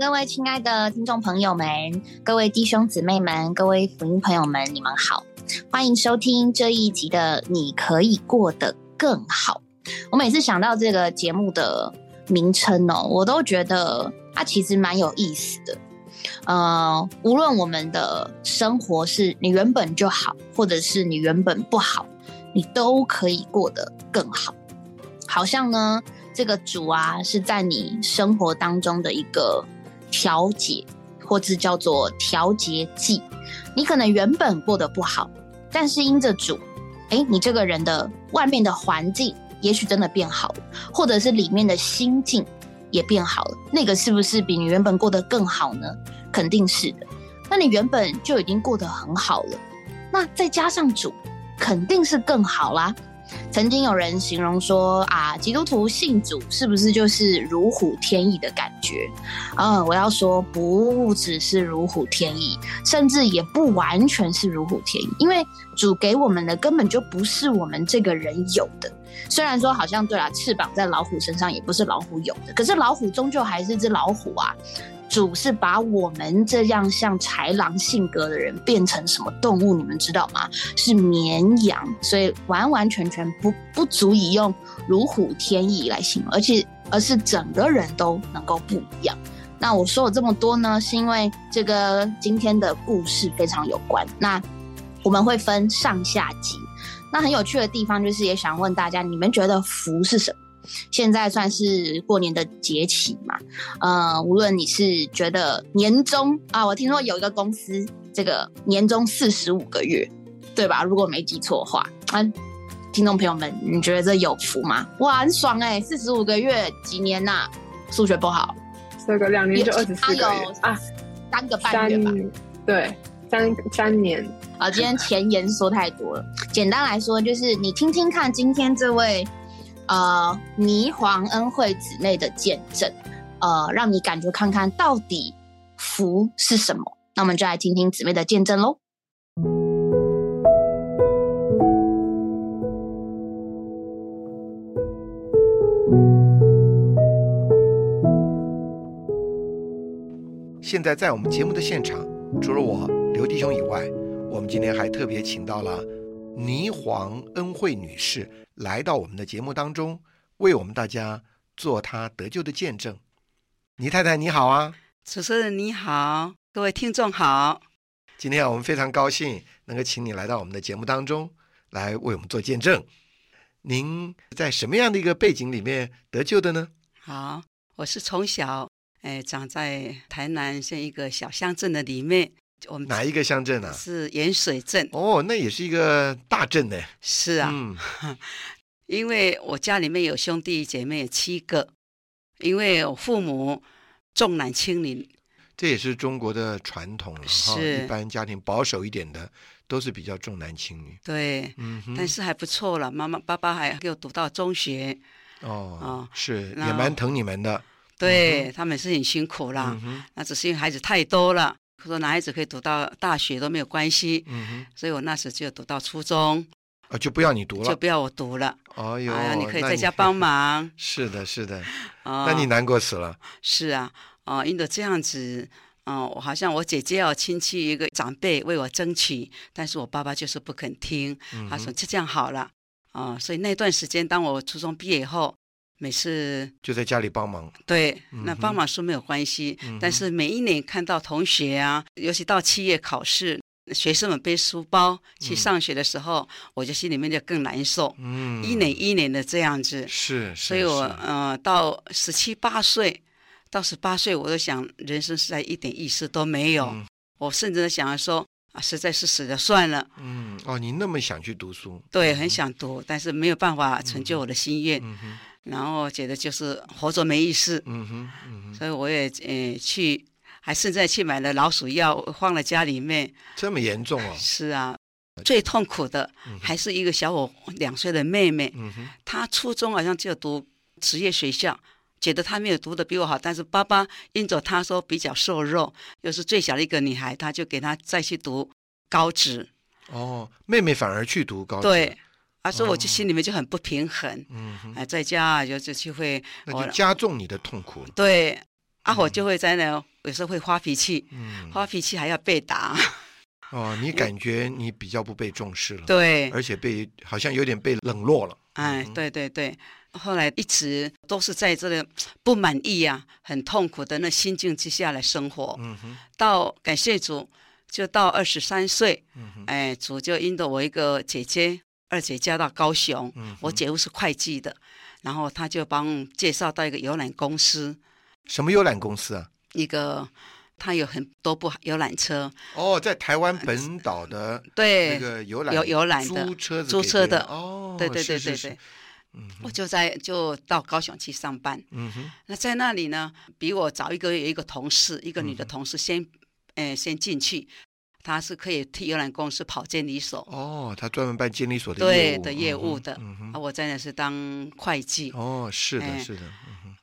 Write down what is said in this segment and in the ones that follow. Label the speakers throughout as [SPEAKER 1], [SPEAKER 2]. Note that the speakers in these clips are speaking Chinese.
[SPEAKER 1] 各位亲爱的听众朋友们，各位弟兄姊妹们，各位福音朋友们，你们好，欢迎收听这一集的《你可以过得更好》。我每次想到这个节目的名称哦，我都觉得它其实蛮有意思的。呃，无论我们的生活是你原本就好，或者是你原本不好，你都可以过得更好。好像呢，这个主啊是在你生活当中的一个调节，或者叫做调节剂。你可能原本过得不好，但是因着主，哎，你这个人的外面的环境也许真的变好了，或者是里面的心境也变好了。那个是不是比你原本过得更好呢？肯定是的。那你原本就已经过得很好了，那再加上主，肯定是更好啦。曾经有人形容说啊，基督徒信主是不是就是如虎添翼的感觉？嗯，我要说不只是如虎添翼，甚至也不完全是如虎添翼，因为主给我们的根本就不是我们这个人有的。虽然说好像对啊，翅膀在老虎身上也不是老虎有的，可是老虎终究还是只老虎啊。主是把我们这样像豺狼性格的人变成什么动物？你们知道吗？是绵羊，所以完完全全不不足以用如虎添翼来形容，而且而是整个人都能够不一样。那我说了这么多呢，是因为这个今天的故事非常有关。那我们会分上下集。那很有趣的地方就是，也想问大家，你们觉得福是什么？现在算是过年的节气嘛，呃，无论你是觉得年终啊，我听说有一个公司这个年终四十五个月，对吧？如果没记错的话，啊，听众朋友们，你觉得这有福吗？哇，很爽哎，四十五个月几年呐？数学不好，
[SPEAKER 2] 这个两年就二十四个月啊，
[SPEAKER 1] 三个半月吧？
[SPEAKER 2] 对，三三年。
[SPEAKER 1] 啊，今天前言说太多了，简单来说就是你听听看，今天这位。呃，霓凰恩惠姊妹的见证，呃，让你感觉看看到底福是什么。那我们就来听听姊妹的见证喽。
[SPEAKER 3] 现在在我们节目的现场，除了我刘弟兄以外，我们今天还特别请到了霓凰恩惠女士。来到我们的节目当中，为我们大家做她得救的见证。倪太太你好啊，
[SPEAKER 4] 主持人你好，各位听众好。
[SPEAKER 3] 今天我们非常高兴能够请你来到我们的节目当中，来为我们做见证。您在什么样的一个背景里面得救的呢？
[SPEAKER 4] 好，我是从小哎长在台南县一个小乡镇的里面。
[SPEAKER 3] 我们哪一个乡镇啊？
[SPEAKER 4] 是盐水镇。
[SPEAKER 3] 哦，那也是一个大镇呢。
[SPEAKER 4] 是啊，因为我家里面有兄弟姐妹七个，因为我父母重男轻女，
[SPEAKER 3] 这也是中国的传统了哈。一般家庭保守一点的都是比较重男轻女。
[SPEAKER 4] 对，嗯，但是还不错了，妈妈爸爸还给我读到中学。
[SPEAKER 3] 哦，哦，是也蛮疼你们的。
[SPEAKER 4] 对他们是很辛苦啦，那只是因为孩子太多了。说男孩子可以读到大学都没有关系，嗯哼，所以我那时就读到初中，
[SPEAKER 3] 啊，就不要你读了，
[SPEAKER 4] 就不要我读了。哎呦，你可以在家帮忙。
[SPEAKER 3] 是的，是的，那你难过死了。
[SPEAKER 4] 是啊，哦，因为这样子，哦，我好像我姐姐要亲戚一个长辈为我争取，但是我爸爸就是不肯听，他说就这样好了，啊，所以那段时间，当我初中毕业以后。每次
[SPEAKER 3] 就在家里帮忙，
[SPEAKER 4] 对，那帮忙是没有关系，但是每一年看到同学啊，尤其到七月考试，学生们背书包去上学的时候，我就心里面就更难受。嗯，一年一年的这样子，
[SPEAKER 3] 是，
[SPEAKER 4] 所以我呃到十七八岁，到十八岁，我都想人生实在一点意思都没有，我甚至想要说啊，实在是死了算了。
[SPEAKER 3] 嗯，哦，你那么想去读书？
[SPEAKER 4] 对，很想读，但是没有办法成就我的心愿。然后觉得就是活着没意思，嗯哼，嗯哼，所以我也呃去，还甚至去买了老鼠药放了家里面。
[SPEAKER 3] 这么严重哦？
[SPEAKER 4] 是啊，最痛苦的还是一个小我两岁的妹妹，嗯哼，她初中好像就读职业学校，觉得她没有读的比我好，但是爸爸因着她说比较瘦弱，又是最小的一个女孩，他就给她再去读高职。
[SPEAKER 3] 哦，妹妹反而去读高职。
[SPEAKER 4] 对。啊，所以我就心里面就很不平衡，嗯，哎，在家就是就会，
[SPEAKER 3] 那就加重你的痛苦。
[SPEAKER 4] 对，啊，我就会在那有时候会发脾气，
[SPEAKER 3] 嗯，
[SPEAKER 4] 发脾气还要被打。
[SPEAKER 3] 哦，你感觉你比较不被重视了，
[SPEAKER 4] 对，
[SPEAKER 3] 而且被好像有点被冷落了。
[SPEAKER 4] 哎，对对对，后来一直都是在这个 不满意呀、很痛苦的那心境之下来生活。
[SPEAKER 3] 嗯哼，
[SPEAKER 4] 到感谢主，就到二十三岁，
[SPEAKER 3] 嗯哼，
[SPEAKER 4] 哎，主就因着我一个姐姐二姐嫁到高雄，
[SPEAKER 3] 嗯
[SPEAKER 4] 我姐夫是会计的，然后他就帮介绍到一个游览公司，
[SPEAKER 3] 什么游览公司啊？
[SPEAKER 4] 一个他有很多部游览车，
[SPEAKER 3] 哦，在台湾本岛的
[SPEAKER 4] 对，
[SPEAKER 3] 那个游览
[SPEAKER 4] 有游览的
[SPEAKER 3] 租车
[SPEAKER 4] 租车的。
[SPEAKER 3] 哦，
[SPEAKER 4] 对对对
[SPEAKER 3] 是是是
[SPEAKER 4] 对。对，
[SPEAKER 3] 嗯
[SPEAKER 4] 我就在就到高雄去上班。
[SPEAKER 3] 嗯哼，
[SPEAKER 4] 那在那里呢，比我早一个月有一个同事，一个女的同事先，呃，先进去，她是可以替游览公司跑监理所，
[SPEAKER 3] 哦，他专门办监理所的业务
[SPEAKER 4] 对的业务的。啊，我在那是当会计。
[SPEAKER 3] 哦，是的，
[SPEAKER 4] 哎
[SPEAKER 3] 是的，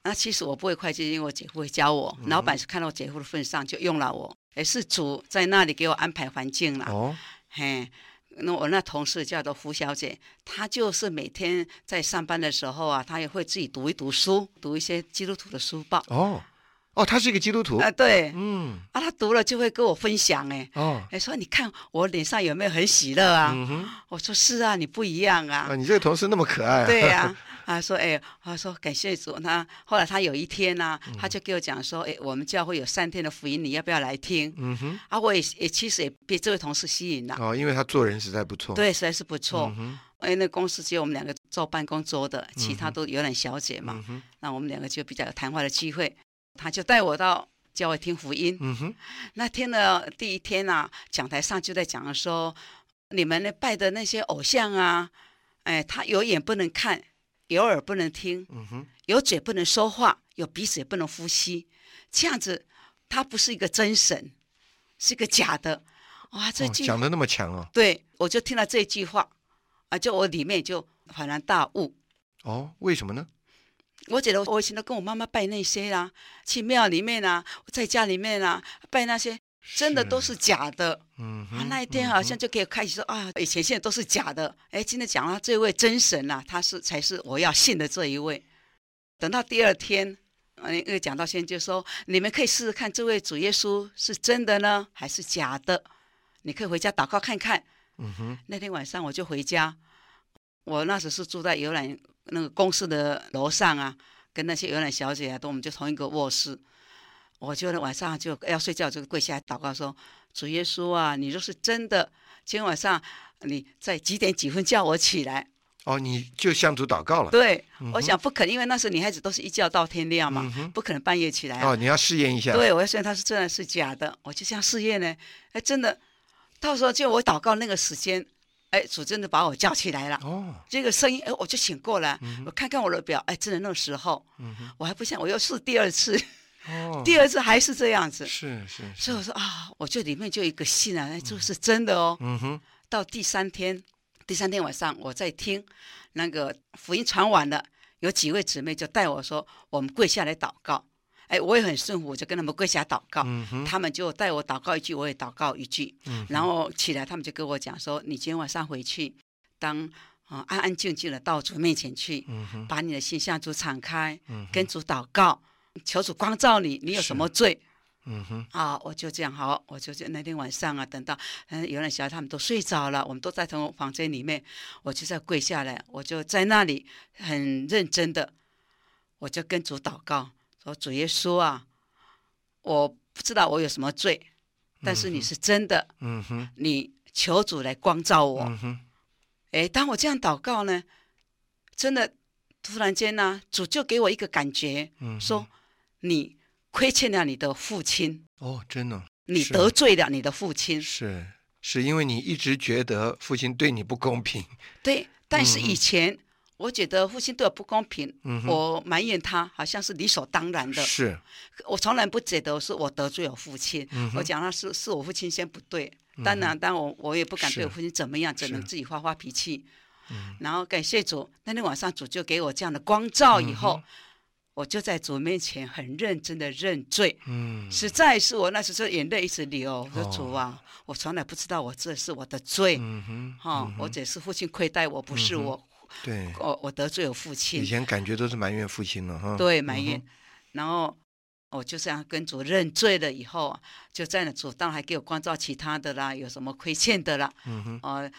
[SPEAKER 4] 那其实我不会会计，因为我姐夫会教我。老板是看到我姐夫的份上，就用了我。也是主在那里给我安排环境了。
[SPEAKER 3] 哦，
[SPEAKER 4] 嘿，那我那同事叫做胡小姐，她就是每天在上班的时候啊，她也会自己读一读书，读一些基督徒的书报。
[SPEAKER 3] 哦，哦，他是一个基督徒？
[SPEAKER 4] 啊，，对，
[SPEAKER 3] 嗯，
[SPEAKER 4] 啊，他读了就会跟我分享，哎，
[SPEAKER 3] 哦，
[SPEAKER 4] 哎，说你看我脸上有没有很喜乐啊？
[SPEAKER 3] 嗯哼，
[SPEAKER 4] 我说是啊，你不一样
[SPEAKER 3] 啊，
[SPEAKER 4] 啊。
[SPEAKER 3] 你这个同事那么可爱，
[SPEAKER 4] 对呀、啊，说哎，他说感谢主。那后来他有一天呢、
[SPEAKER 3] 嗯。
[SPEAKER 4] 他就给我讲说，哎，我们教会有三天的福音，你要不要来听？
[SPEAKER 3] 嗯哼，
[SPEAKER 4] 啊，我也也其实也被这位同事吸引了，
[SPEAKER 3] 哦，因为他做人实在不错，，
[SPEAKER 4] 对，实在是不错。
[SPEAKER 3] 嗯哼，
[SPEAKER 4] 因为那公司只有我们两个坐办公桌的，其他都有点小姐嘛，
[SPEAKER 3] 嗯，
[SPEAKER 4] 那我们两个就比较有谈话的机会。他就带我到教会听福音。
[SPEAKER 3] 嗯哼，
[SPEAKER 4] 那天的第一天啊，讲台上就在讲说，你们呢拜的那些偶像啊，哎，他有眼不能看，有耳不能听，
[SPEAKER 3] 嗯哼，
[SPEAKER 4] 有嘴不能说话，有鼻子也不能呼吸，这样子，他不是一个真神，是一个假的。哇，这
[SPEAKER 3] 哦、讲的那么强哦，
[SPEAKER 4] 对我就听了这句话，啊，就我里面就恍然大悟。
[SPEAKER 3] 哦，为什么呢？
[SPEAKER 4] 我觉得我以前都跟我妈妈拜那些啦，去庙里面啊，在家里面啊拜那些，真的都是假的。啊，
[SPEAKER 3] 嗯啊，
[SPEAKER 4] 那一天好像就可以开始说啊，以前现在都是假的。哎，今天讲到这位真神啊，他是才是我要信的这一位。等到第二天，呃，讲到现在就说，你们可以试试看，这位主耶稣是真的呢，还是假的？你可以回家祷告看看。
[SPEAKER 3] 嗯哼，
[SPEAKER 4] 那天晚上我就回家，我那时是住在游览那个公司的楼上啊，跟那些游览小姐啊，都我们就同一个卧室。我就晚上就要睡觉，就跪下来祷告说：“主耶稣啊，你若是真的，今天晚上你在几点几分叫我起来？”
[SPEAKER 3] 哦，你就向主祷告了，
[SPEAKER 4] 对，
[SPEAKER 3] 嗯
[SPEAKER 4] 我想不可能，因为那时候女孩子都是一觉到天亮嘛，
[SPEAKER 3] 嗯
[SPEAKER 4] 不可能半夜起来啊、
[SPEAKER 3] 哦，你要试验一下，，
[SPEAKER 4] 对，我要试验他是真的是假的，我就这样试验呢。哎，真的，到时候就我祷告那个时间，哎，主真的把我叫起来了。
[SPEAKER 3] 哦，
[SPEAKER 4] 这个声音，哎，我就醒过来，我看看我的表，哎，真的那个时候，
[SPEAKER 3] 嗯哼，
[SPEAKER 4] 我还不想，我又试第二次，
[SPEAKER 3] 哦，
[SPEAKER 4] 第二次还是这样子，
[SPEAKER 3] 是是是，
[SPEAKER 4] 所以我说啊，我这里面就一个信啊，哎，这是真的哦。
[SPEAKER 3] 嗯哼，
[SPEAKER 4] 到第三天，第三天晚上我在听那个福音传完了，有几位姊妹就带我说，我们跪下来祷告。哎，我也很顺服，我就跟他们跪下祷告。
[SPEAKER 3] 嗯，
[SPEAKER 4] 他们就带我祷告一句，我也祷告一句。
[SPEAKER 3] 嗯
[SPEAKER 4] 然后起来，他们就跟我讲说：“你今天晚上回去，当啊、安安静静的到主面前去，
[SPEAKER 3] 嗯，
[SPEAKER 4] 把你的心向主敞开，
[SPEAKER 3] 嗯
[SPEAKER 4] 跟主祷告，求主光照你，你有什么罪
[SPEAKER 3] 嗯哼，
[SPEAKER 4] 啊？”我就这样好，我就就那天晚上啊，等到嗯有人小孩他们都睡着了，我们都在同房间里面，我就在跪下来，我就在那里很认真的，我就跟主祷告说：“主耶稣啊，我不知道我有什么罪，但是你是真的。”
[SPEAKER 3] 嗯哼，
[SPEAKER 4] 你求主来光照我。
[SPEAKER 3] 嗯哼，
[SPEAKER 4] 哎，当我这样祷告呢，真的突然间呢，主就给我一个感觉，
[SPEAKER 3] 嗯，
[SPEAKER 4] 说你亏欠了你的父亲，
[SPEAKER 3] 哦，真的，
[SPEAKER 4] 你得罪了你的父亲。
[SPEAKER 3] 是是因为你一直觉得父亲对你不公平，
[SPEAKER 4] 对，但是
[SPEAKER 3] 嗯
[SPEAKER 4] 以前。我觉得父亲对我不公平，
[SPEAKER 3] 嗯
[SPEAKER 4] 我埋怨他，好像是理所当然的。
[SPEAKER 3] 是，
[SPEAKER 4] 我从来不觉得是我得罪我父亲，
[SPEAKER 3] 嗯
[SPEAKER 4] 我讲他是是我父亲先不对。当然，当然我我也不敢
[SPEAKER 3] 是
[SPEAKER 4] 对我父亲怎么样，只能自己发发脾气。
[SPEAKER 3] 嗯。
[SPEAKER 4] 然后感谢主，那天晚上主就给我这样的光照，以后、
[SPEAKER 3] 嗯
[SPEAKER 4] 我就在主面前很认真的认罪。
[SPEAKER 3] 嗯，
[SPEAKER 4] 实在是我那时候眼泪一直流，我说
[SPEAKER 3] 哦。
[SPEAKER 4] 主啊，我从来不知道我这是我的罪，
[SPEAKER 3] 嗯哼，
[SPEAKER 4] 哈、我只是父亲亏待我，不是我，
[SPEAKER 3] 对，
[SPEAKER 4] 我我得罪我父亲以，
[SPEAKER 3] 前感觉都是埋怨父亲了哈，
[SPEAKER 4] 对埋怨。
[SPEAKER 3] 嗯
[SPEAKER 4] 然后我就这样跟主认罪了以后，就在那主当然还给我关照其他的啦，有什么亏欠的啦，
[SPEAKER 3] 嗯哼，
[SPEAKER 4] 呃，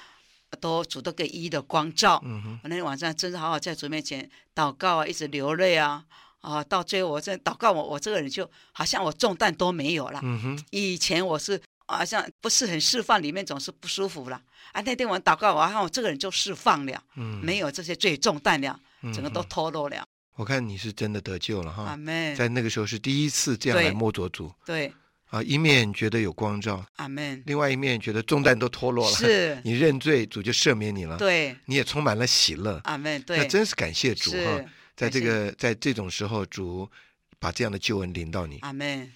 [SPEAKER 4] 都主都给一一的光照。
[SPEAKER 3] 嗯哼，
[SPEAKER 4] 我那天晚上真是好好在主面前祷告啊，一直流泪啊，啊，到最后我这祷告我，我这个人就好像我重担都没有了。
[SPEAKER 3] 嗯哼，
[SPEAKER 4] 以前我是好像不是很释放，里面总是不舒服了。啊，那天晚上祷告完后，我这个人就释放了，
[SPEAKER 3] 嗯，
[SPEAKER 4] 没有这些罪重担了，
[SPEAKER 3] 嗯
[SPEAKER 4] 整个都
[SPEAKER 3] 哼
[SPEAKER 4] 脱落了。
[SPEAKER 3] 我看你是真的得救了哈。
[SPEAKER 4] 阿
[SPEAKER 3] 哈，
[SPEAKER 4] 门。
[SPEAKER 3] 在那个时候是第一次这样
[SPEAKER 4] 对。
[SPEAKER 3] 来摸着主。
[SPEAKER 4] 对，
[SPEAKER 3] 啊，一面觉得有光照，
[SPEAKER 4] 阿门。
[SPEAKER 3] 另外一面觉得重担都脱落了，
[SPEAKER 4] 是，
[SPEAKER 3] 你认罪，主就赦免你了，
[SPEAKER 4] 对，
[SPEAKER 3] 你也充满了喜乐，
[SPEAKER 4] 阿门。
[SPEAKER 3] 那
[SPEAKER 4] 对，
[SPEAKER 3] 真是感谢主哈，在这个在这种时候，主把这样的救恩临到你，
[SPEAKER 4] 阿门。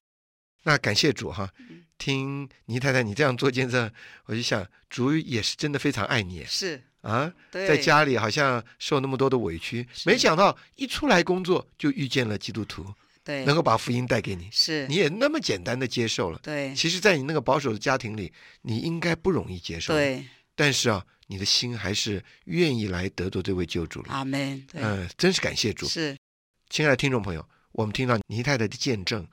[SPEAKER 3] 那感谢主哈
[SPEAKER 4] 嗯。
[SPEAKER 3] 听倪太太你这样做见证，我就想主也是真的非常爱你。
[SPEAKER 4] 是，
[SPEAKER 3] 啊，在家里好像受那么多的委屈，没想到一出来工作就遇见了基督徒，
[SPEAKER 4] 对，
[SPEAKER 3] 能够把福音带给你，
[SPEAKER 4] 是，
[SPEAKER 3] 你也那么简单的接受了。
[SPEAKER 4] 对，
[SPEAKER 3] 其实，在你那个保守的家庭里，你应该不容易接受，，
[SPEAKER 4] 对，
[SPEAKER 3] 但是啊，你的心还是愿意来得着这位救主了。
[SPEAKER 4] 阿门。对，
[SPEAKER 3] 嗯，真是感谢主。
[SPEAKER 4] 是，
[SPEAKER 3] 亲爱的听众朋友，我们听到倪太太的见证，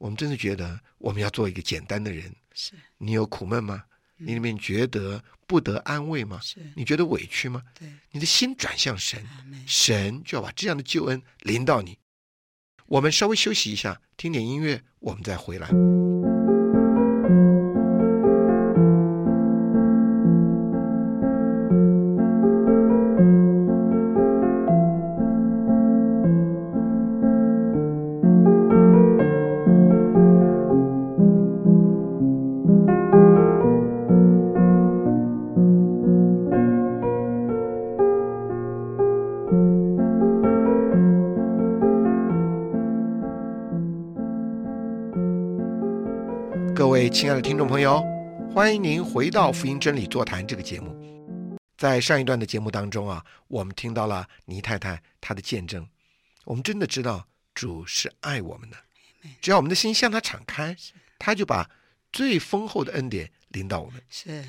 [SPEAKER 3] 我们真的觉得我们要做一个简单的人。
[SPEAKER 4] 是，
[SPEAKER 3] 你有苦闷吗？
[SPEAKER 4] 嗯
[SPEAKER 3] 你里面觉得不得安慰吗？
[SPEAKER 4] 是，
[SPEAKER 3] 你觉得委屈吗？
[SPEAKER 4] 对，
[SPEAKER 3] 你的心转向神，神就要把这样的救恩临到你。我们稍微休息一下，听点音乐，我们再回来。各位亲爱的听众朋友，欢迎您回到福音真理座谈这个节目。在上一段的节目当中啊，我们听到了倪太太她的见证，我们真的知道主是爱我们的，只要我们的心向他敞开，他就把最丰厚的恩典临到我们。
[SPEAKER 4] 是，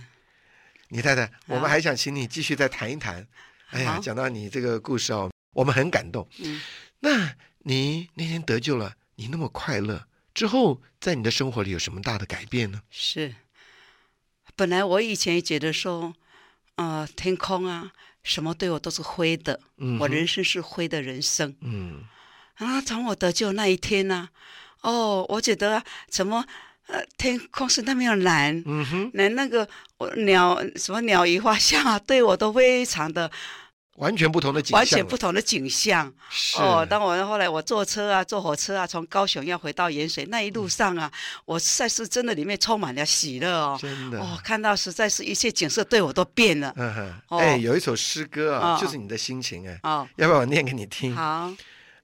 [SPEAKER 3] 倪太太，我们还想请你继续再谈一谈。哎呀，讲到你这个故事哦，我们很感动。
[SPEAKER 4] 嗯，
[SPEAKER 3] 那你那天得救了，你那么快乐，之后在你的生活里有什么大的改变呢？
[SPEAKER 4] 是。本来我以前也觉得说，呃，天空啊，什么对我都是灰的，
[SPEAKER 3] 嗯，
[SPEAKER 4] 我人生是灰的人生
[SPEAKER 3] 嗯
[SPEAKER 4] 啊。从我得救那一天呢、哦，我觉得怎么，呃，天空是那么样蓝，
[SPEAKER 3] 嗯哼，
[SPEAKER 4] 连那个我鸟什么鸟语花香啊，对我都非常的
[SPEAKER 3] 完全不同的景象，
[SPEAKER 4] 完全不同的景象。
[SPEAKER 3] 是。
[SPEAKER 4] 哦，当我后来我坐车啊，坐火车啊，从高雄要回到盐水那一
[SPEAKER 3] 嗯
[SPEAKER 4] 路上啊，我实在是真的里面充满了喜乐哦。
[SPEAKER 3] 真的。
[SPEAKER 4] 哦，看到实在是一切景色对我都变了。
[SPEAKER 3] 嗯哼，
[SPEAKER 4] 哦。
[SPEAKER 3] 哎，有一首诗歌啊，
[SPEAKER 4] 哦。
[SPEAKER 3] 就是你的心情哎，
[SPEAKER 4] 哦，
[SPEAKER 3] 要不要我念给你听？
[SPEAKER 4] 好，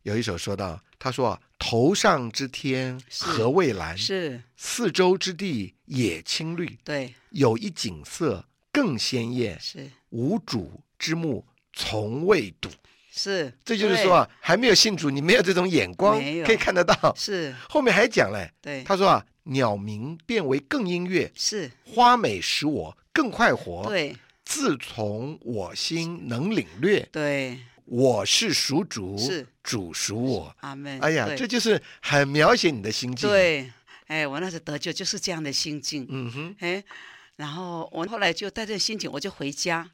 [SPEAKER 3] 有一首说到，他说啊，头上之天何蔚蓝，
[SPEAKER 4] 是，
[SPEAKER 3] 四周之地也青绿，
[SPEAKER 4] 对，
[SPEAKER 3] 有一景色更鲜艳，
[SPEAKER 4] 是。
[SPEAKER 3] 无主之目从未睹。
[SPEAKER 4] 是，
[SPEAKER 3] 这就是说啊，还没有信主，你没有这种眼光可以看得到。
[SPEAKER 4] 是，
[SPEAKER 3] 后面还讲嘞，
[SPEAKER 4] 对，
[SPEAKER 3] 他说啊，鸟鸣变为更音乐，
[SPEAKER 4] 是，
[SPEAKER 3] 花美使我更快活。
[SPEAKER 4] 对，
[SPEAKER 3] 自从我心能领略，
[SPEAKER 4] 对，
[SPEAKER 3] 我是属主，
[SPEAKER 4] 是
[SPEAKER 3] 主属我。
[SPEAKER 4] 阿门。
[SPEAKER 3] 哎呀，这就是很描写你的心境。，
[SPEAKER 4] 对，哎，我那时得救就是这样的心境。
[SPEAKER 3] 嗯哼，
[SPEAKER 4] 哎，然后我后来就带着心情，我就回家。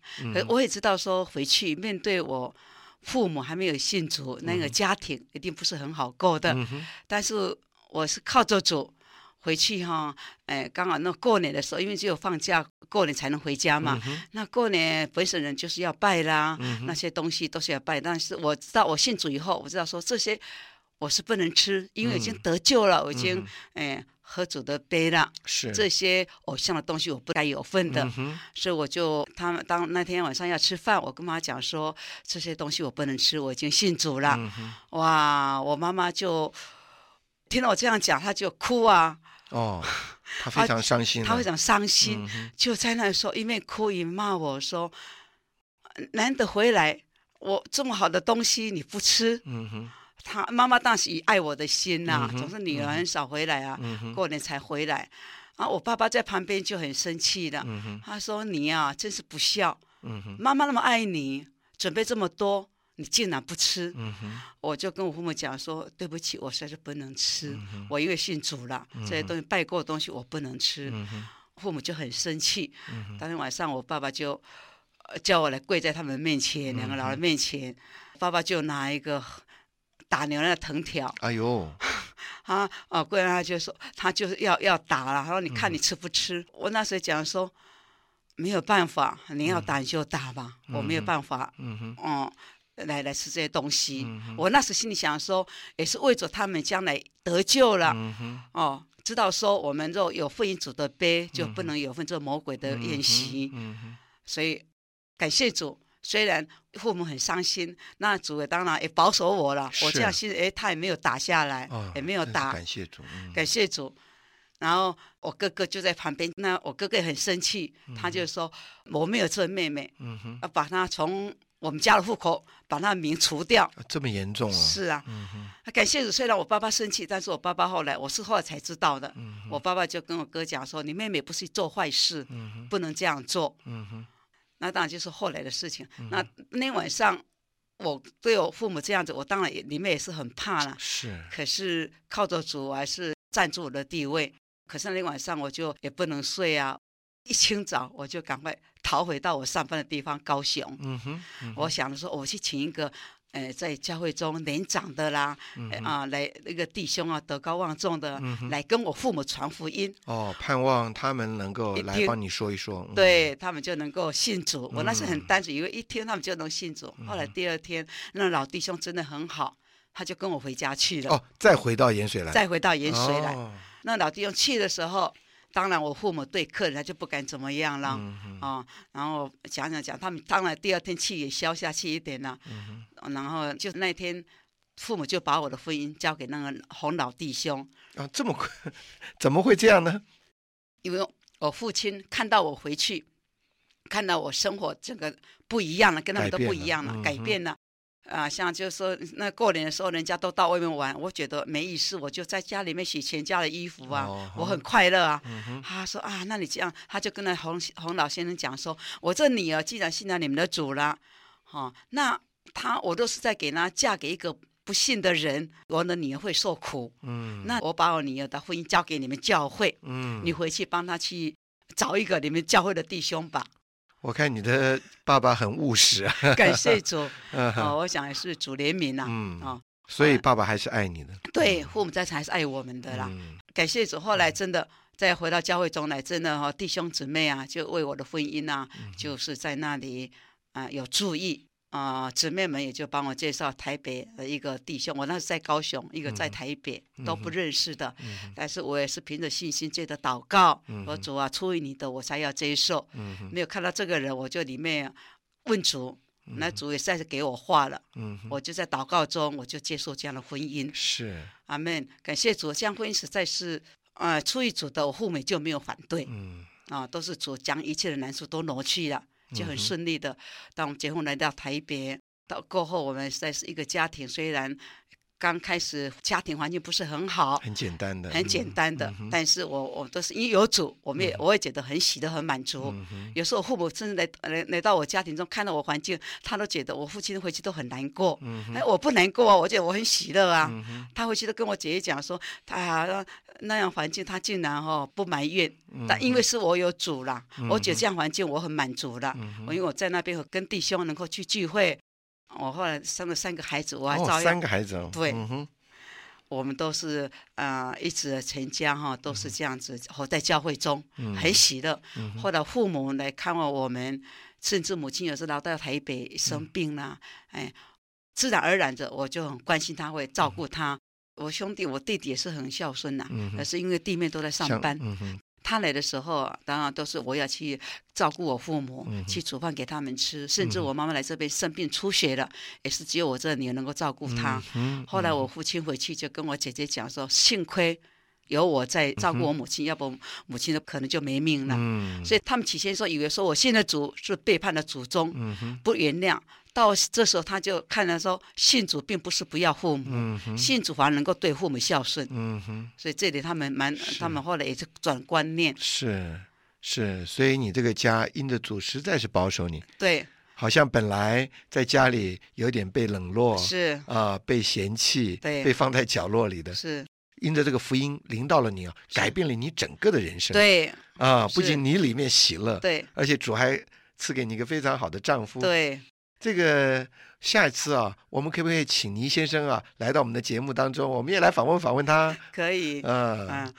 [SPEAKER 4] 我也知道说回去面对我父母还没有信主，那个家庭一定不是很好过的。
[SPEAKER 3] 嗯，
[SPEAKER 4] 但是我是靠着主回去哈，哎，刚好那过年的时候，因为只有放假过年才能回家嘛。
[SPEAKER 3] 嗯
[SPEAKER 4] 那过年本省人就是要拜啦，
[SPEAKER 3] 嗯
[SPEAKER 4] 那些东西都是要拜。但是我知道我信主以后，我知道说这些我是不能吃，因为已经
[SPEAKER 3] 嗯
[SPEAKER 4] 得救了，我已经
[SPEAKER 3] 嗯
[SPEAKER 4] 哎喝酒的杯了。
[SPEAKER 3] 是。
[SPEAKER 4] 这些偶像的东西我不该有份的，
[SPEAKER 3] 嗯，
[SPEAKER 4] 所以我就他们当那天晚上要吃饭，我跟妈讲说这些东西我不能吃，我已经信主了。
[SPEAKER 3] 嗯，
[SPEAKER 4] 哇，我妈妈就听到我这样讲，她就哭啊，
[SPEAKER 3] 哦，她非常伤心了，
[SPEAKER 4] 她非常伤心，
[SPEAKER 3] 嗯
[SPEAKER 4] 就在那时候一面哭一面骂我说：“难得回来，我这么好的东西你不吃。
[SPEAKER 3] 嗯哼，”
[SPEAKER 4] 她妈妈当时以爱我的心呐、
[SPEAKER 3] 嗯
[SPEAKER 4] 总是女儿很少回来啊，
[SPEAKER 3] 嗯，
[SPEAKER 4] 过年才回来。啊，我爸爸在旁边就很生气了，
[SPEAKER 3] 嗯，
[SPEAKER 4] 他说：“你呀、真是不孝，妈妈那么爱你，准备这么多，你竟然不吃，
[SPEAKER 3] 嗯，
[SPEAKER 4] 我就跟我父母讲说，对不起，我实在是不能吃，
[SPEAKER 3] 嗯
[SPEAKER 4] 我因为信主了，这些东西拜过的东西我不能吃，
[SPEAKER 3] 嗯，
[SPEAKER 4] 父母就很生气。
[SPEAKER 3] 嗯
[SPEAKER 4] 当天晚上我爸爸就、呃叫我来跪在他们面前，两个老人面前，爸爸就拿一个打牛的藤条，
[SPEAKER 3] 哎呦，
[SPEAKER 4] 啊 啊，跪在他就说他就是要要打了，他说你看你吃不吃？我那时候讲说没有办法，你要打你就打吧，我没有办法，
[SPEAKER 3] 嗯哼，
[SPEAKER 4] 嗯。来来吃这些东西，
[SPEAKER 3] 嗯
[SPEAKER 4] 我那时心里想说，也是为着他们将来得救了，哦，知道说我们若有福音主的杯，就不能有份这魔鬼的宴席，
[SPEAKER 3] 嗯哼，
[SPEAKER 4] 所以感谢主。虽然父母很伤心，那主也当然也保守我了。我
[SPEAKER 3] 是
[SPEAKER 4] 这样心里，哎，他也没有打下来，
[SPEAKER 3] 哦，
[SPEAKER 4] 也没有打，
[SPEAKER 3] 感谢主，嗯
[SPEAKER 4] 感谢主。然后我哥哥就在旁边，那我哥哥也很生气，他就说我没有这妹妹，
[SPEAKER 3] 嗯哼，
[SPEAKER 4] 要把她从我们家的户口把她名除掉。
[SPEAKER 3] 这么严重啊？
[SPEAKER 4] 是啊，
[SPEAKER 3] 嗯哼，
[SPEAKER 4] 感谢主。虽然我爸爸生气，但是我爸爸后来我是后来才知道的。
[SPEAKER 3] 嗯
[SPEAKER 4] 我爸爸就跟我哥讲说：“你妹妹不是做坏事，
[SPEAKER 3] 嗯哼，
[SPEAKER 4] 不能这样做。
[SPEAKER 3] 嗯哼，”
[SPEAKER 4] 那当然就是后来的事情。那那天晚上，我对我父母这样子，我当然也里面也是很怕了。
[SPEAKER 3] 是，
[SPEAKER 4] 可是靠着主，我还是站住我的地位。可是那天晚上我就也不能睡啊，一清早我就赶快逃回到我上班的地方高雄。
[SPEAKER 3] 嗯哼，嗯哼
[SPEAKER 4] 我想着说，我去请一个，呃，在教会中年长的啦，
[SPEAKER 3] 嗯
[SPEAKER 4] 呃啊，来那个弟兄啊，德高望重的，
[SPEAKER 3] 嗯
[SPEAKER 4] 来跟我父母传福音，
[SPEAKER 3] 哦，盼望他们能够来帮你说一说，嗯，
[SPEAKER 4] 对他们就能够信主。我那时很
[SPEAKER 3] 嗯。
[SPEAKER 4] 单纯，以为一听他们就能信主。后来第二天，那老弟兄真的很好，他就跟我回家去了，
[SPEAKER 3] 哦，再回到盐水来，
[SPEAKER 4] 再回到盐水来。
[SPEAKER 3] 哦。
[SPEAKER 4] 那老弟兄去的时候，当然我父母对客人他就不敢怎么样了。
[SPEAKER 3] 嗯，
[SPEAKER 4] 哦，然后讲讲讲，他们当然第二天气也消下去一点了，
[SPEAKER 3] 嗯
[SPEAKER 4] 然后就那天，父母就把我的婚姻交给那个洪老弟兄，
[SPEAKER 3] 啊，这么快，怎么会这样呢？
[SPEAKER 4] 因为我父亲看到我回去，看到我生活整个不一样了，跟他们都不一样了，
[SPEAKER 3] 改变了嗯
[SPEAKER 4] 改变了。啊，像就是说，那过年的时候，人家都到外面玩，我觉得没意思，我就在家里面洗全家的衣服啊，
[SPEAKER 3] 哦
[SPEAKER 4] 我很快乐啊。
[SPEAKER 3] 嗯，
[SPEAKER 4] 他说啊，那你这样，他就跟那洪洪老先生讲说，我这女儿既然信了你们的主了，哦，那他我都是在给她嫁给一个不信的人，我的女儿会受苦。
[SPEAKER 3] 嗯，
[SPEAKER 4] 那我把我女儿的婚姻交给你们教会，
[SPEAKER 3] 嗯，
[SPEAKER 4] 你回去帮她去找一个你们教会的弟兄吧。
[SPEAKER 3] 我看你的爸爸很务实啊，
[SPEAKER 4] 感谢主，
[SPEAKER 3] 嗯
[SPEAKER 4] 哦，我想也是主怜悯呐、
[SPEAKER 3] 嗯
[SPEAKER 4] 哦，
[SPEAKER 3] 所以爸爸还是爱你的，
[SPEAKER 4] 对，父母在场还是爱我们的啦。
[SPEAKER 3] 嗯。
[SPEAKER 4] 感谢主，后来真的再回到教会中来，真的哈、弟兄姊妹啊，就为我的婚姻啊，
[SPEAKER 3] 嗯
[SPEAKER 4] 就是在那里啊、有注意啊、姊妹们也就帮我介绍台北的一个弟兄，我那是在高雄，一个在台北、都不认识的，
[SPEAKER 3] 嗯
[SPEAKER 4] 但是我也是凭着信心借着祷告，
[SPEAKER 3] 嗯
[SPEAKER 4] 我主啊，出于你的我才要接受，
[SPEAKER 3] 嗯
[SPEAKER 4] 没有看到这个人，我就里面问主。那主也实在是给我话了，
[SPEAKER 3] 嗯，
[SPEAKER 4] 我就在祷告中，我就接受这样的婚姻。
[SPEAKER 3] 是，
[SPEAKER 4] 阿门，感谢主，这样婚姻实在是，呃，出于主的，我父母就没有反对
[SPEAKER 3] 嗯。
[SPEAKER 4] 啊，都是主将一切的难处都挪去了，就很顺利的。当我们结婚来到台北，到过后我们实在是一个家庭，虽然刚开始家庭环境不是很好，
[SPEAKER 3] 很简单的，
[SPEAKER 4] 很简单的，
[SPEAKER 3] 嗯
[SPEAKER 4] 但是我我都是因为有主，我们也、我也觉得很喜乐、很满足。
[SPEAKER 3] 嗯
[SPEAKER 4] 有时候父母甚至来来来到我家庭中，看到我环境，他都觉得我父亲回去都很难过。
[SPEAKER 3] 嗯
[SPEAKER 4] 哎，我不难过啊，我觉得我很喜乐啊。
[SPEAKER 3] 嗯
[SPEAKER 4] 他回去都跟我姐姐讲说，他那样环境他竟然哦不埋怨，
[SPEAKER 3] 嗯
[SPEAKER 4] 但因为是我有主啦，我觉得这样环境我很满足了。我因为我在那边跟弟兄能够去聚会，我后来生了三个孩子，我还照
[SPEAKER 3] 哦，三个孩子哦，
[SPEAKER 4] 对。
[SPEAKER 3] 嗯，
[SPEAKER 4] 我们都是呃一直成家哈都是这样子活在教会中，很喜乐。后来父母来看望我们，甚至母亲有时候来到台北生病啦，哎，自然而然的我就很关心他，会照顾他。我兄弟、我弟弟也是很孝顺呐、
[SPEAKER 3] 嗯
[SPEAKER 4] 可是因为弟妹都在上班，他来的时候，当然都是我要去照顾我父母，
[SPEAKER 3] 嗯
[SPEAKER 4] 去煮饭给他们吃。甚至我妈妈来这边生病出血了，也是只有我这个女儿能够照顾她。
[SPEAKER 3] 嗯
[SPEAKER 4] 后来我父亲回去就跟我姐姐讲说，幸亏有我在照顾我母亲，要不母亲可能就没命了。
[SPEAKER 3] 嗯
[SPEAKER 4] 所以他们起先说以为说我现在祖是背叛了祖宗，
[SPEAKER 3] 嗯
[SPEAKER 4] 不原谅。到这时候他就看了说，信主并不是不要父母，信主反而能够对父母孝顺。
[SPEAKER 3] 嗯哼，
[SPEAKER 4] 所以这里他们蛮，他们后来也是转观念，
[SPEAKER 3] 是是，所以你这个家因着主实在是保守你，
[SPEAKER 4] 对。
[SPEAKER 3] 好像本来在家里有点被冷落，
[SPEAKER 4] 是
[SPEAKER 3] 啊，被嫌弃，
[SPEAKER 4] 对，
[SPEAKER 3] 被放在角落里的，
[SPEAKER 4] 是。
[SPEAKER 3] 因着这个福音临到了你啊，改变了你整个的人生。
[SPEAKER 4] 对
[SPEAKER 3] 啊，不仅你里面喜乐，
[SPEAKER 4] 对，
[SPEAKER 3] 而且主还赐给你一个非常好的丈夫。
[SPEAKER 4] 对，
[SPEAKER 3] 这个下一次啊，我们可不可以请倪先生啊来到我们的节目当中，我们也来访问访问他？
[SPEAKER 4] 可以。嗯嗯，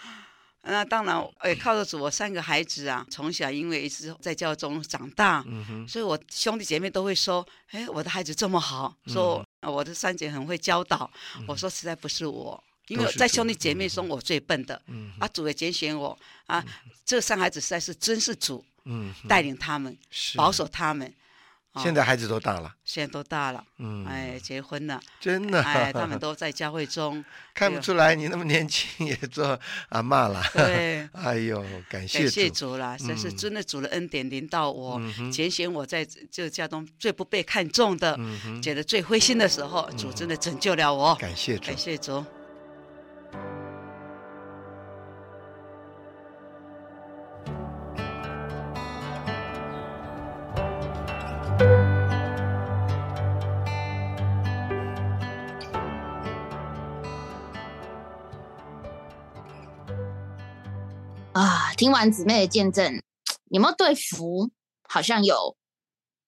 [SPEAKER 4] 那当然，哎，靠着主，我三个孩子啊，从小因为一直在教中长大，所以我兄弟姐妹都会说，哎，我的孩子这么好，说我的三姐很会教导。我说实在不是我。因为在兄弟姐妹中，我最笨的，嗯啊，主也拣选我，啊，这三孩子实在是真是主，嗯带领他们，保守他们。
[SPEAKER 3] 现在孩子都大了，
[SPEAKER 4] 现在都大了，嗯，哎，结婚了，
[SPEAKER 3] 真的，
[SPEAKER 4] 哎，他们都在教会中，
[SPEAKER 3] 看不出来你那么年轻也做阿妈了，
[SPEAKER 4] 对，
[SPEAKER 3] 哎呦，
[SPEAKER 4] 感
[SPEAKER 3] 谢
[SPEAKER 4] 谢主了，这是真的主的恩典临到我，拣选我在这个家中最不被看重的，觉得最灰心的时候，主真的拯救了我，
[SPEAKER 3] 感谢主，
[SPEAKER 4] 感谢主。
[SPEAKER 1] 听完姊妹的见证，有没有对福好像有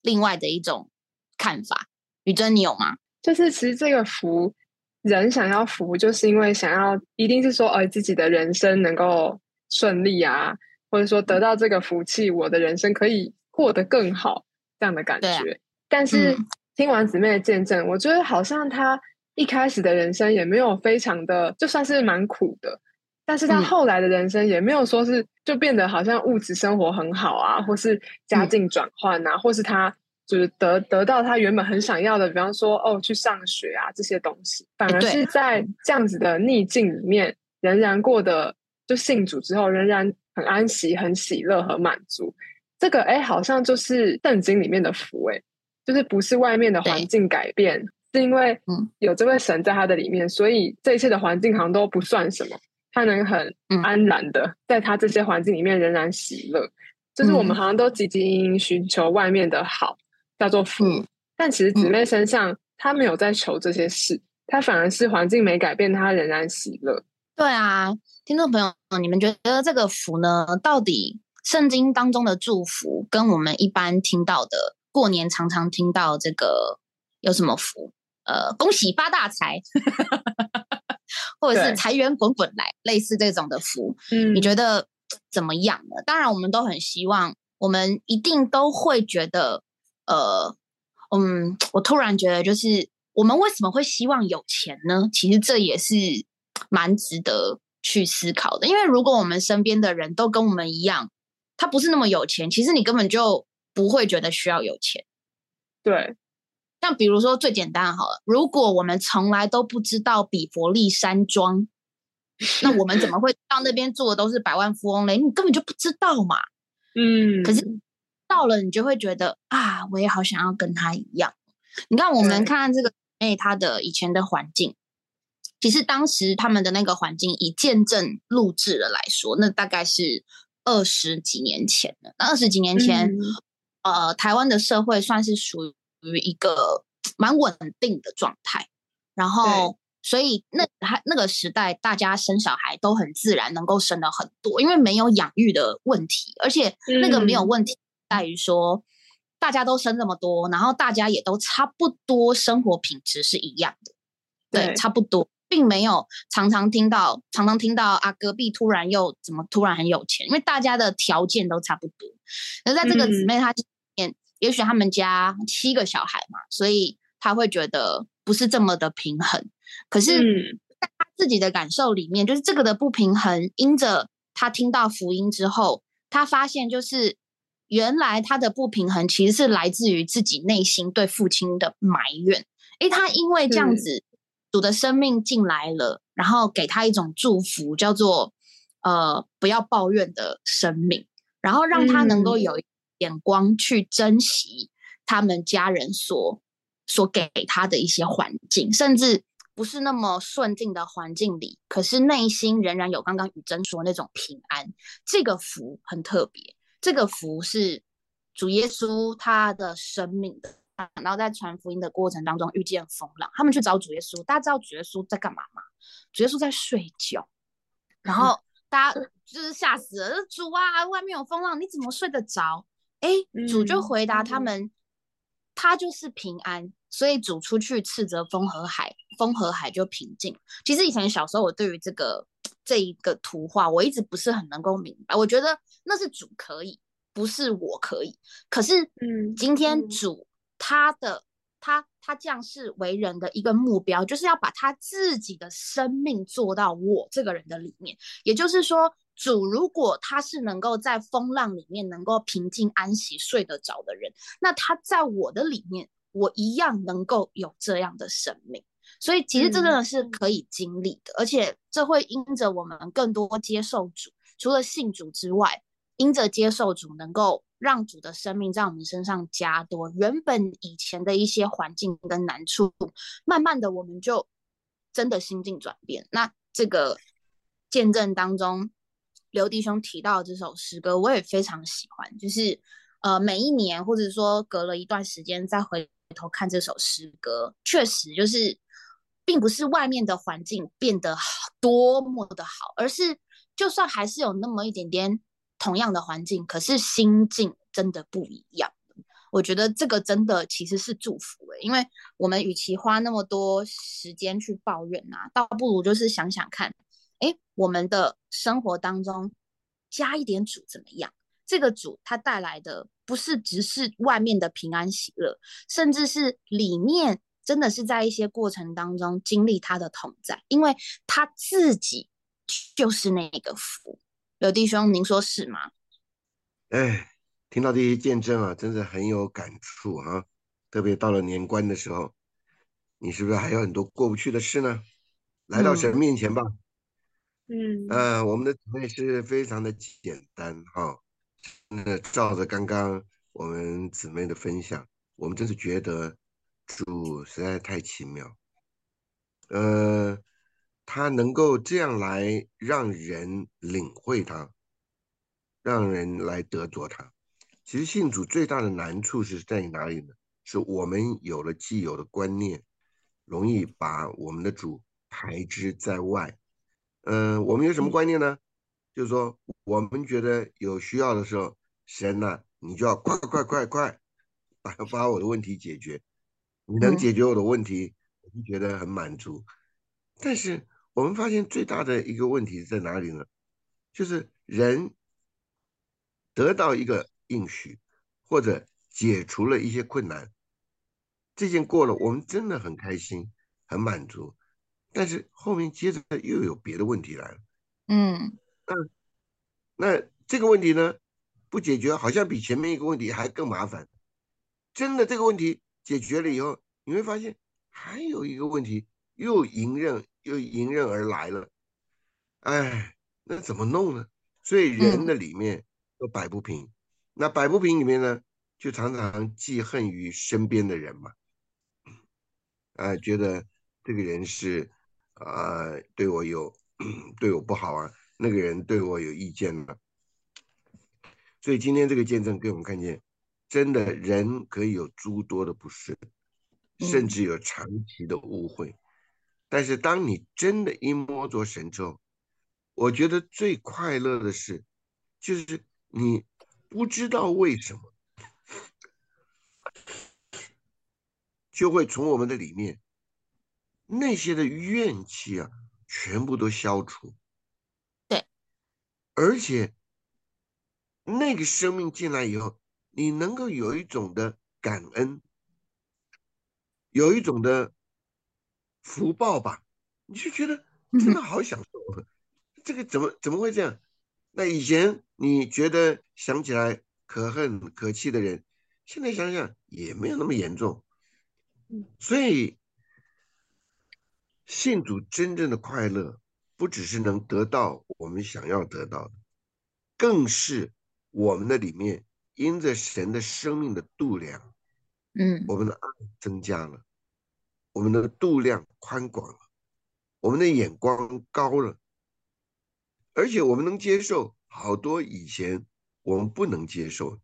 [SPEAKER 1] 另外的一种看法？雨珍，你有吗？
[SPEAKER 2] 就是其实这个福，人想要福，就是因为想要，一定是说，呃，自己的人生能够顺利啊，或者说得到这个福气，我的人生可以过得更好这样的感觉。但是听完姊妹的见证，我觉得好像她一开始的人生也没有非常的，就算是蛮苦的。但是他后来的人生也没有说是就变得好像物质生活很好啊，或是家境转换啊，或是他就是得得到他原本很想要的，比方说哦去上学啊这些东西，反而是。在这样子的逆境里面，仍然过得就信主之后仍然很安息、很喜乐和满足。这个哎，好像就是圣经里面的福哎，就是不是外面的环境改变，是因为有这位神在他的里面，所以这一切的环境好像都不算什么。他能很安然的在他这些环境里面仍然喜乐，就是我们好像都汲汲营营寻求外面的好，叫做福。但其实姊妹身上，他没有在求这些事，他反而是环境没改变，他仍然喜乐。
[SPEAKER 1] 对啊，听众朋友，你们觉得这个福呢？到底圣经当中的祝福，跟我们一般听到的过年常常听到这个有什么福？呃，恭喜发大财。或者是财源滚滚来，类似这种的福，嗯，你觉得怎么样呢？当然，我们都很希望，我们一定都会觉得，呃，嗯，我突然觉得，就是我们为什么会希望有钱呢？其实这也是蛮值得去思考的。因为如果我们身边的人都跟我们一样，他不是那么有钱，其实你根本就不会觉得需要有钱。
[SPEAKER 2] 对。
[SPEAKER 1] 像比如说最简单好了，如果我们从来都不知道比佛利山庄，那我们怎么会到那边住的都是百万富翁嘞？你根本就不知道嘛。嗯，可是到了你就会觉得啊，我也好想要跟他一样。你看，我们看这个哎，他的以前的环境，其实当时他们的那个环境，以见证录制的来说，那大概是二十几年前了。那二十几年前，呃，台湾的社会算是属于。一个蛮稳定的状态，然后所以那还那个时代，大家生小孩都很自然，能够生的很多，因为没有养育的问题，而且那个没有问题在于说大家都生这么多，然后大家也都差不多生活品质是一样的，对，差不多，并没有常常听到常常听到啊隔壁突然又怎么突然很有钱，因为大家的条件都差不多，那在这个姊妹她。也许他们家七个小孩嘛，所以他会觉得不是这么的平衡。可是，在他自己的感受里面，就是这个的不平衡，因着他听到福音之后，他发现就是原来他的不平衡其实是来自于自己内心对父亲的埋怨。诶，他因为这样子，主的生命进来了，然后给他一种祝福，叫做呃不要抱怨的生命，然后让他能够有。眼光去珍惜他们家人所所给他的一些环境，甚至不是那么顺境的环境里，可是内心仍然有刚刚雨珍说那种平安。这个福很特别，这个福是主耶稣他的生命的，然后在传福音的过程当中遇见风浪，他们去找主耶稣，大家知道主耶稣在干嘛吗？主耶稣在睡觉，然后大家就是吓死了，主啊，外面有风浪，你怎么睡得着？哎，主就回答他们，他就是平安。所以主出去斥责风和海，风和海就平静。其实以前小时候，我对于这个这一个图画，我一直不是很能够明白。我觉得那是主可以，不是我可以。可是，嗯，今天主他的他他降世为人的一个目标，就是要把他自己的生命做到我这个人的里面。也就是说，主如果他是能够在风浪里面能够平静安息睡得着的人，那他在我的里面。我一样能够有这样的生命，所以其实这真的是可以经历的，而且这会因着我们更多接受主，除了信主之外，因着接受主，能够让主的生命在我们身上加多。原本以前的一些环境跟难处，慢慢的我们就真的心境转变。那这个见证当中，刘弟兄提到这首诗歌，我也非常喜欢，就是呃每一年或者说隔了一段时间再回。头看这首诗歌，确实就是，并不是外面的环境变得多么的好，而是就算还是有那么一点点同样的环境，可是心境真的不一样。我觉得这个真的其实是祝福诶，因为我们与其花那么多时间去抱怨啊，倒不如就是想想看，哎，我们的生活当中加一点主怎么样？这个主他带来的。不是只是外面的平安喜乐，甚至是里面真的是在一些过程当中经历他的同在，因为他自己就是那个福。有弟兄，您说是吗？
[SPEAKER 5] 哎，听到这些见证啊，真的很有感触啊！特别到了年关的时候，你是不是还有很多过不去的事呢？来到神面前吧。
[SPEAKER 2] 嗯，嗯
[SPEAKER 5] 呃，我们的准备是非常的简单哈。那照着刚刚我们姊妹的分享，我们真是觉得主实在太奇妙。呃，他能够这样来让人领会他，让人来得着他。其实信主最大的难处是在哪里呢？是我们有了既有的观念，容易把我们的主排之在外。嗯，我们有什么观念呢？就是说，我们觉得有需要的时候，神呐，你就要快快快快把把我的问题解决。你能解决我的问题，我就觉得很满足。但是我们发现最大的一个问题在哪里呢？就是人得到一个应许，或者解除了一些困难，这件过了，我们真的很开心，很满足。但是后面接着又有别的问题来了。
[SPEAKER 1] 嗯。
[SPEAKER 5] 那，那这个问题呢，不解决，好像比前面一个问题还更麻烦。真的这个问题解决了以后，你会发现还有一个问题又迎刃又迎刃而来了。哎，那怎么弄呢？所以人的里面都摆不平。那摆不平里面呢，就常常记恨于身边的人嘛。啊，觉得这个人是啊，对我有 对我不好啊。那个人对我有意见了，所以今天这个见证给我们看见，真的人可以有诸多的不是，甚至有长期的误会。但是当你真的一摸着神之后，我觉得最快乐的是，就是你不知道为什么，就会从我们的里面那些的怨气啊，全部都消除。对而且，那个生命进来以后，你能够有一种的感恩，有一种的福报吧，你就觉得真的好享受。这个怎么怎么会这样？那以前你觉得想起来可恨可气的人，现在想想也没有那么严重。所以信主真正的快乐。不只是能得到我们想要得到的，更是我们的里面因着神的生命的度量，
[SPEAKER 1] 嗯，
[SPEAKER 5] 我们的爱增加了，我们的度量宽广了，我们的眼光高了，而且我们能接受好多以前我们不能接受。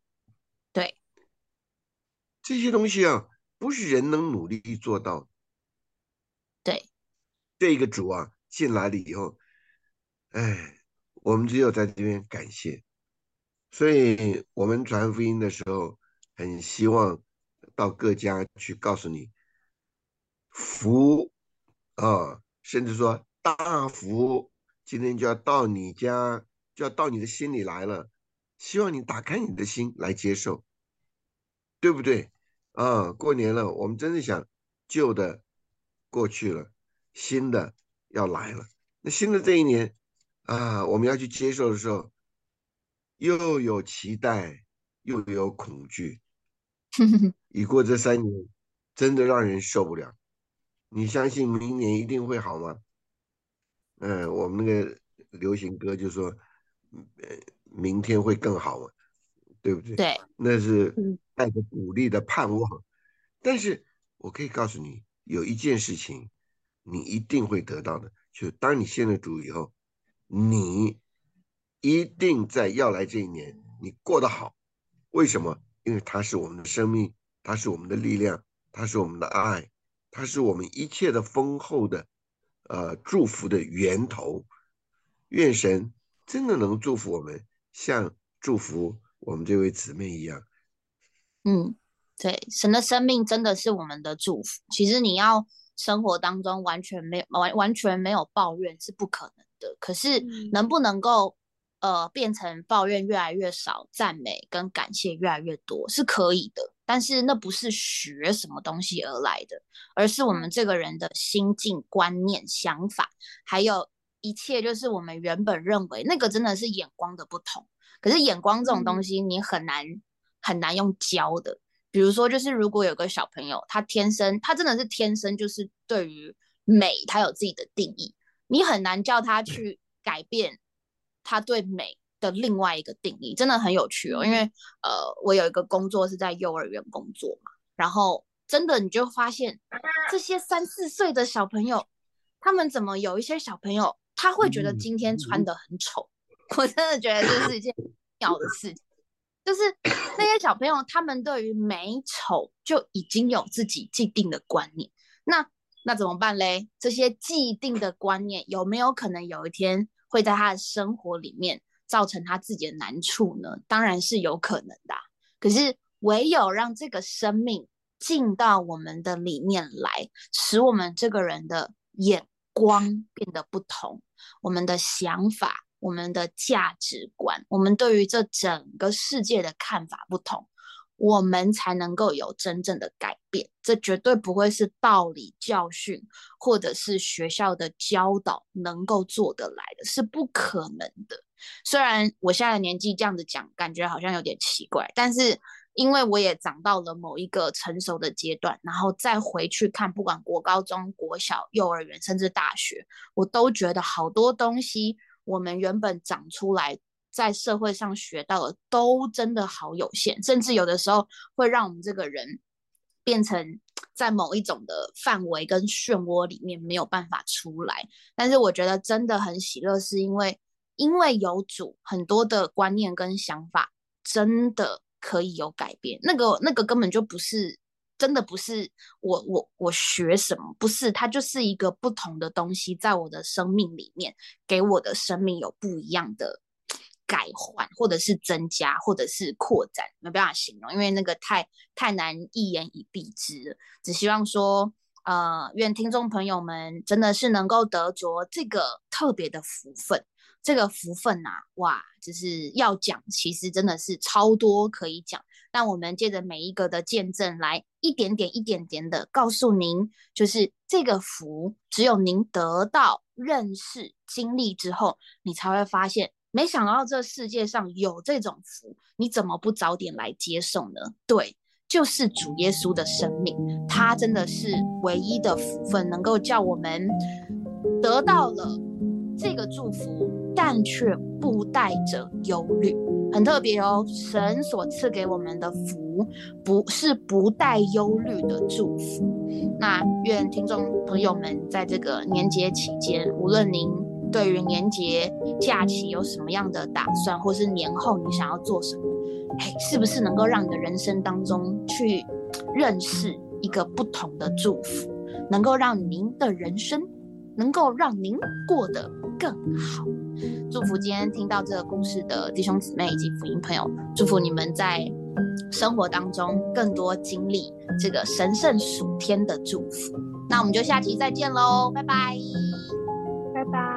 [SPEAKER 1] 对，
[SPEAKER 5] 这些东西啊，不是人能努力做到。
[SPEAKER 1] 对，
[SPEAKER 5] 这个主啊进来了以后，哎，我们只有在这边感谢。所以我们传福音的时候，很希望到各家去告诉你福啊，甚至说大福，今天就要到你家，就要到你的心里来了。希望你打开你的心来接受，对不对啊？过年了，我们真的想旧的过去了，新的要来了。那新的这一年啊，我们要去接受的时候。又有期待，又有恐惧。已过这三年，真的让人受不了。你相信明年一定会好吗？嗯，我们那个流行歌就说，呃，明天会更好嘛，对不对？
[SPEAKER 1] 对，
[SPEAKER 5] 那是带着鼓励的盼望。但是我可以告诉你，有一件事情，你一定会得到的，就当你信了主以后，你。一定在要来这一年，你过得好。为什么？因为它是我们的生命，它是我们的力量，它是我们的爱，它是我们一切的丰厚的，呃，祝福的源头。愿神真的能祝福我们，像祝福我们这位姊妹一样。
[SPEAKER 1] 嗯，对，神的生命真的是我们的祝福。其实你要生活当中完全没有完完全没有抱怨是不可能的。可是能不能够？呃，变成抱怨越来越少，赞美跟感谢越来越多是可以的，但是那不是学什么东西而来的，而是我们这个人的心境、观念、想法，还有一切，就是我们原本认为那个真的是眼光的不同。可是眼光这种东西，你很难很难用教的。比如说，就是如果有个小朋友，他天生他真的是天生就是对于美，他有自己的定义，你很难叫他去改变。他对美的另外一个定义真的很有趣哦，因为呃，我有一个工作是在幼儿园工作嘛，然后真的你就发现这些三四岁的小朋友，他们怎么有一些小朋友他会觉得今天穿。的很丑，我真的觉得这是一件妙的事情，就是那些小朋友他们对于美丑就已经有自己既定的观念，那那怎么办嘞？这些既定的观念有没有可能有一天？会在他的生活里面造成他自己的难处呢？当然是有可能的。可是唯有让这个生命进到我们的里面来，使我们这个人的眼光变得不同，我们的想法、我们的价值观、我们对于这整个世界的看法不同。我们才能够有真正的改变，这绝对不会是道理教训或者是学校的教导能够做得来的，是不可能的。虽然我现在的年纪这样子讲，感觉好像有点奇怪，但是因为我也长到了某一个成熟的阶段，然后再回去看，不管国高中、国小、幼儿园，甚至大学，我都觉得好多东西，我们原本长出来。在社会上学到的都真的好有限，甚至有的时候会让我们这个人变成在某一种的范围跟漩涡里面没有办法出来。但是我觉得真的很喜乐，是因为因为有主，很多的观念跟想法真的可以有改变。那个那个根本就不是真的不是我我我学什么，不是它就是一个不同的东西，在我的生命里面给我的生命有不一样的。改换，或者是增加，或者是扩展，没办法形容，因为那个太太难一言以蔽之。只希望说，呃，愿听众朋友们真的是能够得着这个特别的福分。这个福分呐，哇，就是要讲，其实真的是超多可以讲。但我们借着每一个的见证，来一点点、一点点的告诉您，就是这个福，只有您得到认识、经历之后，你才会发现。没想到这世界上有这种福，你怎么不早点来接受呢？对，就是主耶稣的生命，他真的是唯一的福分，能够叫我们得到了这个祝福，但却不带着忧虑，很特别哦。神所赐给我们的福，不是不带忧虑的祝福。那愿听众朋友们在这个年节期间，无论您。对于年节假期有什么样的打算，或是年后你想要做什么？哎，是不是能够让你的人生当中去认识一个不同的祝福，能够让您的人生能够让您过得更好。祝福今天听到这个故事的弟兄姊妹以及福音朋友，祝福你们在生活当中更多经历这个神圣属天的祝福。那我们就下期再见喽，拜拜，
[SPEAKER 2] 拜拜。